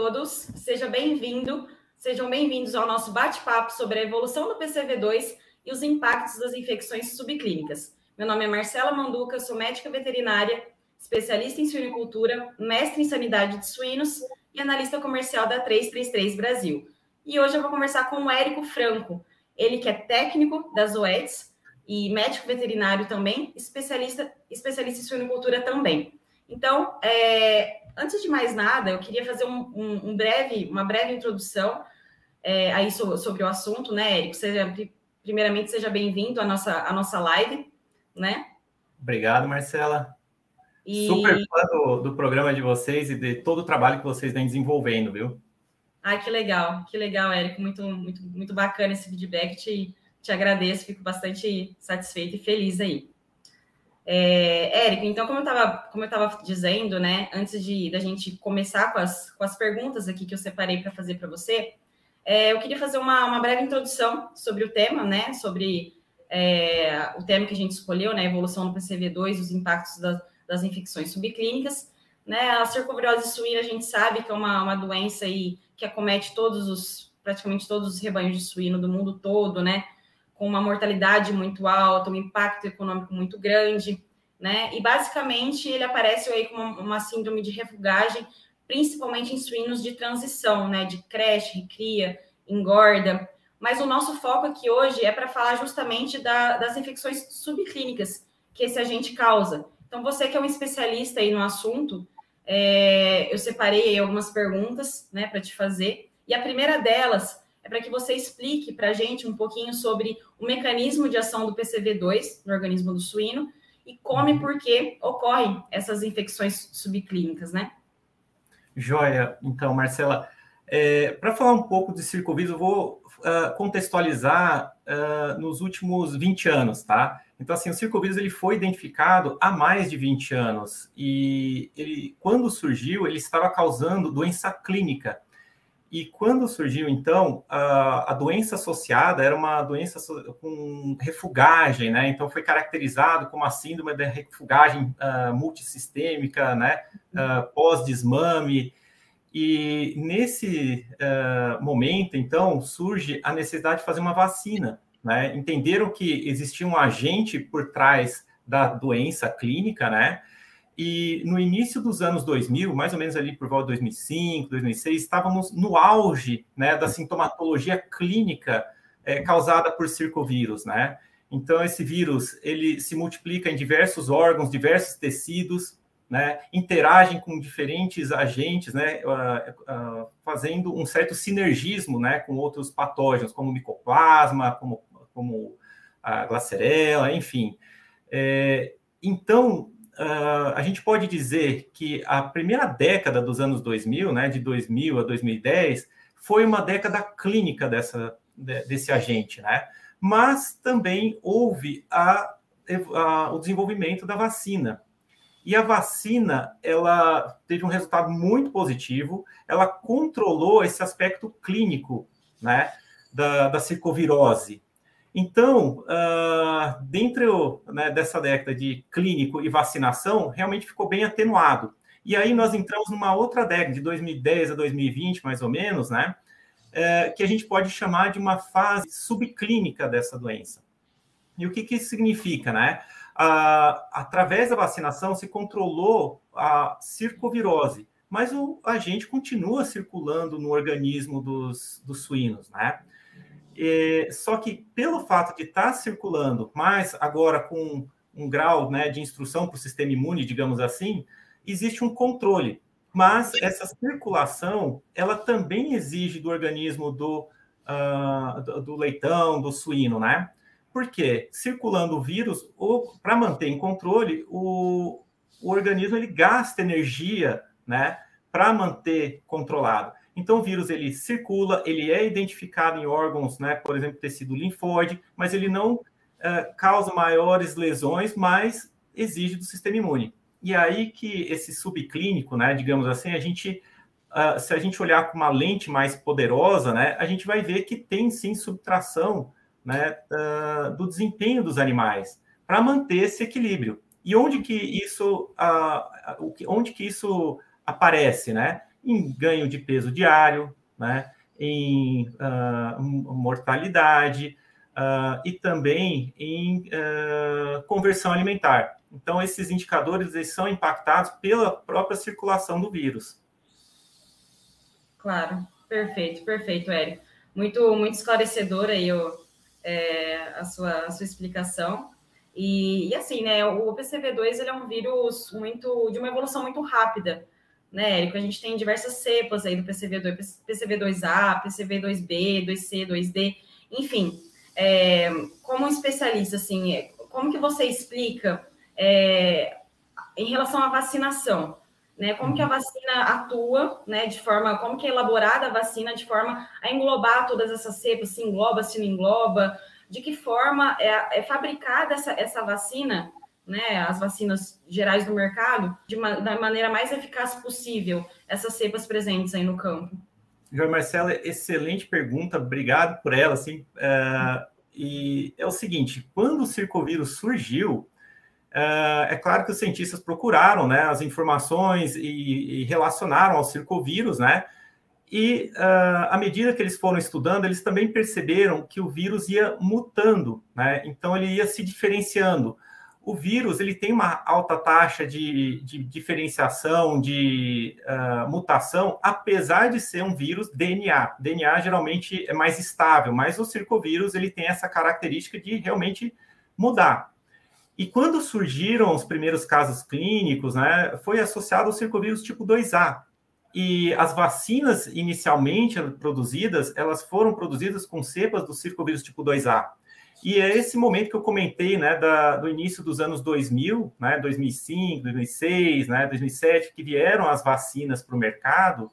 todos, seja bem-vindo, sejam bem-vindos ao nosso bate-papo sobre a evolução do PCV2 e os impactos das infecções subclínicas. Meu nome é Marcela Manduca, sou médica veterinária, especialista em suinicultura, mestre em sanidade de suínos e analista comercial da 333 Brasil. E hoje eu vou conversar com o Érico Franco, ele que é técnico das OEDs e médico veterinário também, especialista, especialista em suinicultura também. Então, é, antes de mais nada, eu queria fazer um, um, um breve, uma breve introdução é, aí sobre, sobre, o assunto, né, Érico? Seja, primeiramente, seja bem-vindo à nossa, à nossa live, né? Obrigado, Marcela. E... Super fã do, do programa de vocês e de todo o trabalho que vocês vêm desenvolvendo, viu? Ah, que legal, que legal, Érico. Muito, muito, muito bacana esse feedback. Te, te agradeço, fico bastante satisfeita e feliz aí. É, Érico, então, como eu estava dizendo, né, antes de da gente começar com as, com as perguntas aqui que eu separei para fazer para você, é, eu queria fazer uma, uma breve introdução sobre o tema, né, sobre é, o tema que a gente escolheu, né, evolução do PCV2, os impactos das, das infecções subclínicas. Né, a circovirose suína, a gente sabe que é uma, uma doença aí que acomete todos os, praticamente todos os rebanhos de suíno do mundo todo, né, com uma mortalidade muito alta, um impacto econômico muito grande, né? E basicamente ele aparece aí com uma, síndrome de refugagem, principalmente em suínos de transição, né? De creche, recria, engorda. Mas o nosso foco aqui hoje é para falar justamente da, das infecções subclínicas que esse agente causa. Então, você que é um especialista aí no assunto, é, eu separei algumas perguntas né, para te fazer. E a primeira delas é para que você explique para a gente um pouquinho sobre o mecanismo de ação do PCV2 no organismo do suíno e como e por que ocorrem essas infecções subclínicas, né? Joia. Então, Marcela, é, para falar um pouco de circovírus, eu vou uh, contextualizar uh, nos últimos 20 anos, tá? Então, assim, o circovírus ele foi identificado há mais de 20 anos e ele, quando surgiu, ele estava causando doença clínica e quando surgiu, então, a, a doença associada era uma doença com refugagem, né? Então, foi caracterizado como a síndrome da refugagem uh, multissistêmica, né? Uh, Pós-desmame. E nesse uh, momento, então, surge a necessidade de fazer uma vacina, né? Entenderam que existia um agente por trás da doença clínica, né? E no início dos anos 2000, mais ou menos ali por volta de 2005, 2006, estávamos no auge né, da sintomatologia clínica é, causada por circovírus, né? Então, esse vírus, ele se multiplica em diversos órgãos, diversos tecidos, né? Interagem com diferentes agentes, né? Uh, uh, fazendo um certo sinergismo, né? Com outros patógenos, como micoplasma, como, como a glacerela, enfim. É, então, uh, a gente pode dizer que a primeira década dos anos 2000, né, de 2000 a 2010, foi uma década clínica dessa, desse agente, né? Mas também houve a, a, o desenvolvimento da vacina. E a vacina, ela teve um resultado muito positivo, ela controlou esse aspecto clínico, né, da, da circovirose. Então, uh, dentro né, dessa década de clínico e vacinação, realmente ficou bem atenuado. E aí nós entramos numa outra década, de 2010 a 2020, mais ou menos, né? É, que a gente pode chamar de uma fase subclínica dessa doença. E o que, que isso significa, né? Através da vacinação se controlou a circovirose, mas o agente continua circulando no organismo dos, dos suínos, né? É, só que pelo fato de estar tá circulando, mas agora com um grau né, de instrução para o sistema imune, digamos assim, existe um controle. Mas essa circulação, ela também exige do organismo do, uh, do, leitão, do suíno, né? Porque circulando o vírus, para manter em controle, o, o organismo ele gasta energia, né? Para manter controlado. Então, o vírus ele circula, ele é identificado em órgãos, né, por exemplo, tecido linfóide, mas ele não uh, causa maiores lesões, mas exige do sistema imune. E aí que esse subclínico, né, digamos assim, a gente, uh, se a gente olhar com uma lente mais poderosa, né, a gente vai ver que tem sim subtração, né, uh, do desempenho dos animais para manter esse equilíbrio. E onde que isso, onde que isso aparece, né? Em ganho de peso diário, né? em uh, mortalidade uh, e também em uh, conversão alimentar. Então, esses indicadores eles são impactados pela própria circulação do vírus. Claro, perfeito, perfeito, Érico. Muito, muito esclarecedor aí o, é, a, sua, a sua explicação. E, e, assim, né, o PCV2 ele é um vírus muito de uma evolução muito rápida né, Érico? A gente tem diversas cepas aí do PCV2, PCV2A, PCV2B, 2C, 2D, enfim. É, como especialista, assim, é, como que você explica é, em relação à vacinação? Né, como que a vacina atua, né, de forma, como que é elaborada a vacina de forma a englobar todas essas cepas, se engloba, se não engloba, de que forma é, é fabricada essa, essa vacina né, as vacinas gerais do mercado uma, da maneira mais eficaz possível essas cepas presentes aí no campo? João Marcela, excelente pergunta, obrigado por ela. Assim, é, e é o seguinte: quando o circovírus surgiu, é, é, claro que os cientistas procuraram né, as informações e, e relacionaram ao circovírus, né? E uh, à medida que eles foram estudando, eles também perceberam que o vírus ia mutando, né? Então ele ia se diferenciando o vírus ele tem uma alta taxa de, de diferenciação, de uh, mutação, apesar de ser um vírus DNA. DNA geralmente é mais estável, mas o circovírus ele tem essa característica de realmente mudar. E quando surgiram os primeiros casos clínicos, né, foi associado ao circovírus tipo 2A. E as vacinas inicialmente produzidas, elas foram produzidas com cepas do circovírus tipo 2A. E é esse momento que eu comentei, né, da, do início dos anos 2000, né, 2005, 2006, né, 2007, que vieram as vacinas para o mercado,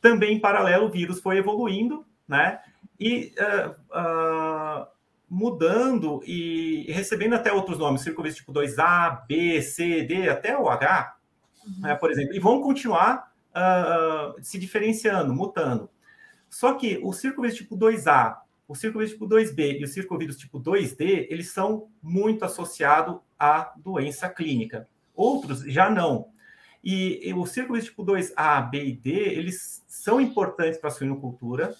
também em paralelo o vírus foi evoluindo, né, e uh, uh, mudando e, recebendo até outros nomes, circovírus tipo 2A, B, C, D, até o H, uhum. né, por exemplo, e vão continuar uh, se diferenciando, mutando. Só que o circovírus tipo 2A o circovírus tipo 2B e o circovírus tipo 2D, eles são muito associados à doença clínica. Outros já não. E, e o circovírus tipo 2A, B e D, eles são importantes para a suinocultura.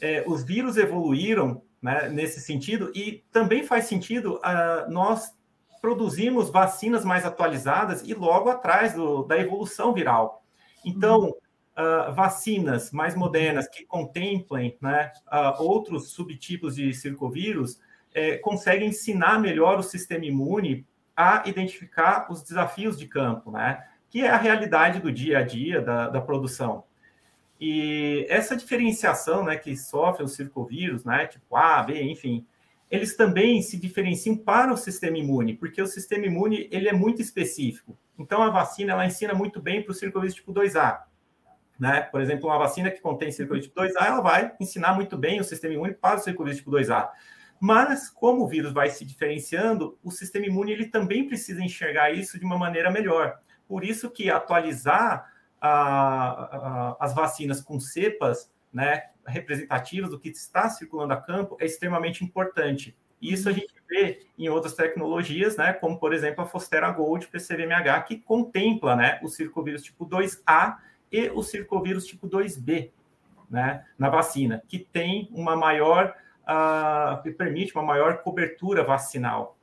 É, os vírus evoluíram né, nesse sentido e também faz sentido uh, nós produzimos vacinas mais atualizadas e logo atrás do, da evolução viral. Então, uh, vacinas mais modernas que contemplem né, uh, outros subtipos de circovírus eh, conseguem ensinar melhor o sistema imune a identificar os desafios de campo, né, que é a realidade do dia a dia da, da produção. E essa diferenciação né, que sofre os circovírus, né, tipo A, B, enfim, eles também se diferenciam para o sistema imune, porque o sistema imune ele é muito específico. Então, a vacina ela ensina muito bem para o circovírus tipo 2A. Né? Por exemplo, uma vacina que contém circuito tipo 2A, ela vai ensinar muito bem o sistema imune para o circuito tipo 2A. Mas, como o vírus vai se diferenciando, o sistema imune ele também precisa enxergar isso de uma maneira melhor. Por isso que atualizar a, a, as vacinas com cepas né, representativas do que está circulando a campo é extremamente importante. Isso a gente vê em outras tecnologias, né, como, por exemplo, a Fostera Gold PCVMH, que contempla né, o circovírus tipo 2A e o circovírus tipo 2B, né, na vacina, que tem uma maior, uh, que permite uma maior cobertura vacinal.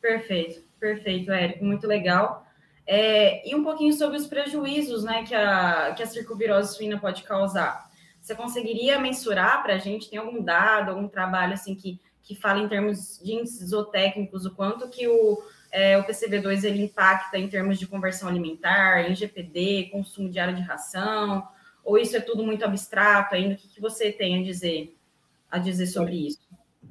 Perfeito, perfeito, Érico, muito legal. É, e um pouquinho sobre os prejuízos né, que, a, que a circovirose suína pode causar. Você conseguiria mensurar para a gente? Tem algum dado, algum trabalho assim que, que fala em termos de índices zootécnicos, o quanto que o, é, o PCB2 ele impacta em termos de conversão alimentar, em GPD, consumo diário de ração, ou isso é tudo muito abstrato ainda? O que, que você tem a dizer, a dizer sobre isso?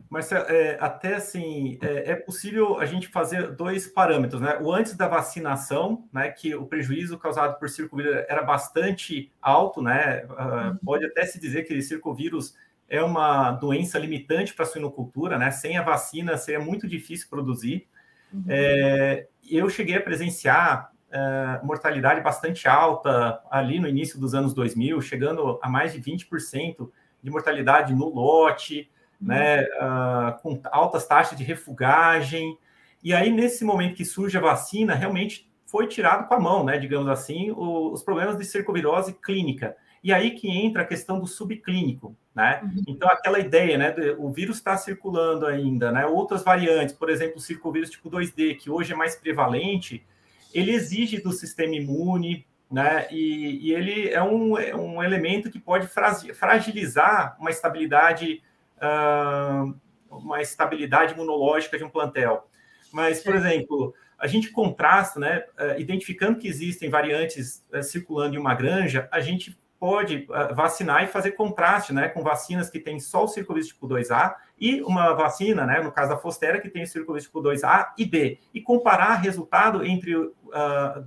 Mas é, até assim, é, é, possível a gente fazer dois parâmetros, né? O antes da vacinação, né? Que o prejuízo causado por circovírus era bastante alto, né? Uh, Pode até se dizer que circovírus é uma doença limitante para a suinocultura, né? Sem a vacina seria muito difícil produzir. Uhum. É, eu cheguei a presenciar é, mortalidade bastante alta ali no início dos anos 2000, chegando a mais de 20% de mortalidade no lote, uhum. né, uh, com altas taxas de refugagem. E aí, nesse momento que surge a vacina, realmente foi tirado com a mão, né, digamos assim, o, os problemas de cercovirose clínica. E aí que entra a questão do subclínico, né? Uhum. Então, aquela ideia, né, do, o vírus está circulando ainda, né? Outras variantes, por exemplo, o circovírus tipo 2D, que hoje é mais prevalente, ele exige do sistema imune, né? E, e ele é um, é um elemento que pode fragilizar uma estabilidade, uh, uma estabilidade imunológica de um plantel. Mas, por exemplo, a gente contrasta, né? Uh, identificando que existem variantes uh, circulando em uma granja, a gente pode uh, vacinar e fazer contraste, né, com vacinas que têm só o circovírus tipo 2A e uma vacina, né, no caso da Fostera, que tem o circovírus tipo 2A e B, e comparar resultado entre uh,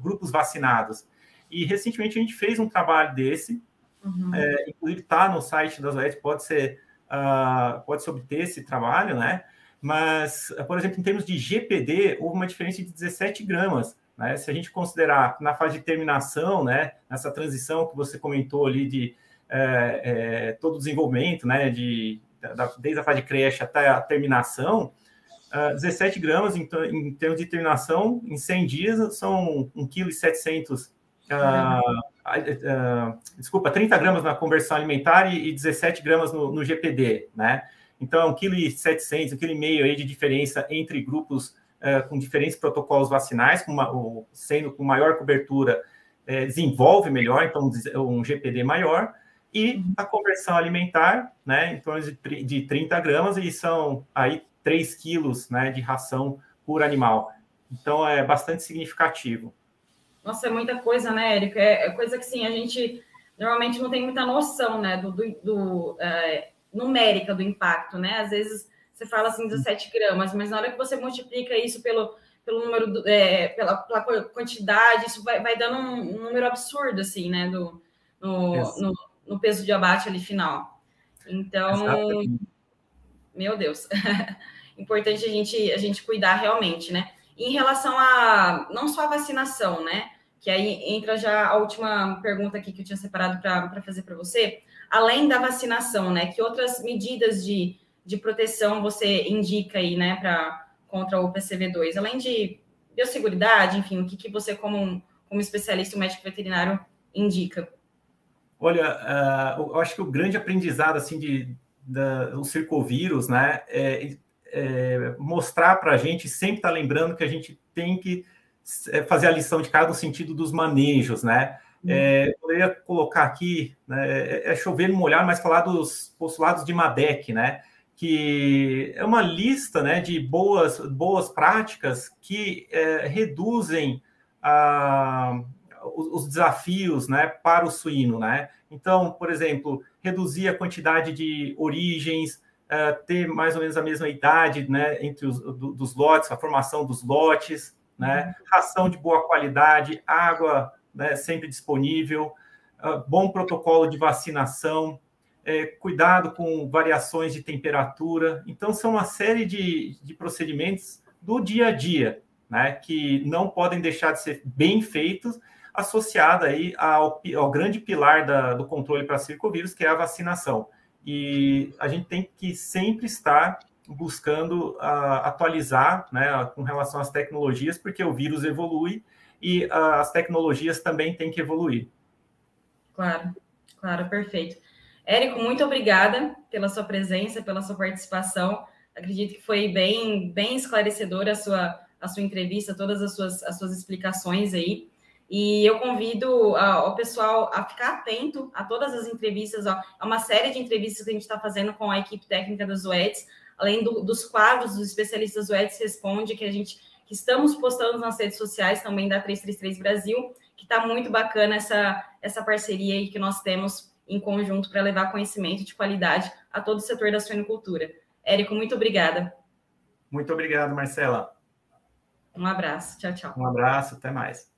grupos vacinados. E recentemente a gente fez um trabalho desse, uhum. é, inclusive está no site das OES, pode ser uh, pode se obter esse trabalho, né? Mas, por exemplo, em termos de GPD, houve uma diferença de 17 gramas né? Se a gente considerar na fase de terminação, né, nessa transição que você comentou ali de é, é, todo o desenvolvimento, né, de, da, desde a fase de creche até a terminação, uh, 17 gramas em, em, termos de terminação, em 100 dias, são 1,7 kg. Uh, uh, desculpa, 30 gramas na conversão alimentar e, e 17 gramas no, no, GPD, né? Então, 1,7 kg, 1,5 kg de diferença entre grupos é, com diferentes protocolos vacinais, com uma, o, sendo com maior cobertura, é, desenvolve melhor, então um GPD maior, e uhum. a conversão alimentar, né, em torno de, de 30 gramas, e são aí 3 quilos né, de ração por animal. Então é bastante significativo. Nossa, é muita coisa, né, Érico? É, é coisa que sim, a gente normalmente não tem muita noção, né, do, do, do é, numérica do impacto, né? Às vezes você fala assim 17 gramas, mas na hora que você multiplica isso pelo, pelo número, é, pela, pela, quantidade, isso vai, vai dando um, um, número absurdo, assim, né, do, no, no, no, peso de abate ali final. Então, Exatamente. meu Deus, importante a gente, a gente cuidar realmente, né? em relação a, não só a vacinação, né, que aí entra já a última pergunta aqui que eu tinha separado para fazer para você, além da vacinação, né, que outras medidas de de proteção você indica aí, né, para contra o PCV2? Além de biosseguridade, enfim, o que, que você, como, como especialista, médico veterinário, indica? Olha, uh, eu acho que o grande aprendizado, assim, de, do circovírus, né, é, é mostrar para a gente, sempre estar tá lembrando que a gente tem que é, fazer a lição de cada no sentido dos manejos, né? Uhum. É, poderia colocar aqui, né, é, é chover no molhar, mas falar dos postulados de Madec, né? Que é uma lista né, de boas, boas práticas que é, reduzem a, os, desafios né, para o suíno. Né? Então, por exemplo, reduzir a quantidade de origens, é, ter mais ou menos a mesma idade né, entre os do, dos lotes, a formação dos lotes, né, uhum. ração de boa qualidade, água né, sempre disponível, uh, bom protocolo de vacinação, é, cuidado com variações de temperatura. Então, são uma série de, de procedimentos do dia a dia, né, que não podem deixar de ser bem feitos, associada aí ao, ao grande pilar da, do controle para circovírus, que é a vacinação. E a gente tem que sempre estar buscando uh, atualizar né, com relação às tecnologias, porque o vírus evolui e uh, as tecnologias também têm que evoluir. Claro, claro, perfeito. Érico, muito obrigada pela sua presença, pela sua participação. Acredito que foi bem, bem esclarecedora a sua, a sua entrevista, todas as suas, as suas explicações aí. E eu convido o pessoal a ficar atento a todas as entrevistas, ó, a uma série de entrevistas que a gente está fazendo com a equipe técnica das UEDs, além do, dos quadros dos especialistas UEDs Responde, que a gente que estamos postando nas redes sociais também da 333 Brasil, que está muito bacana essa, essa parceria aí que nós temos em conjunto para levar conhecimento de qualidade a todo o setor da suinocultura. Érico, muito obrigada. Muito obrigado, Marcela. Um abraço. Tchau, tchau. Um abraço, até mais.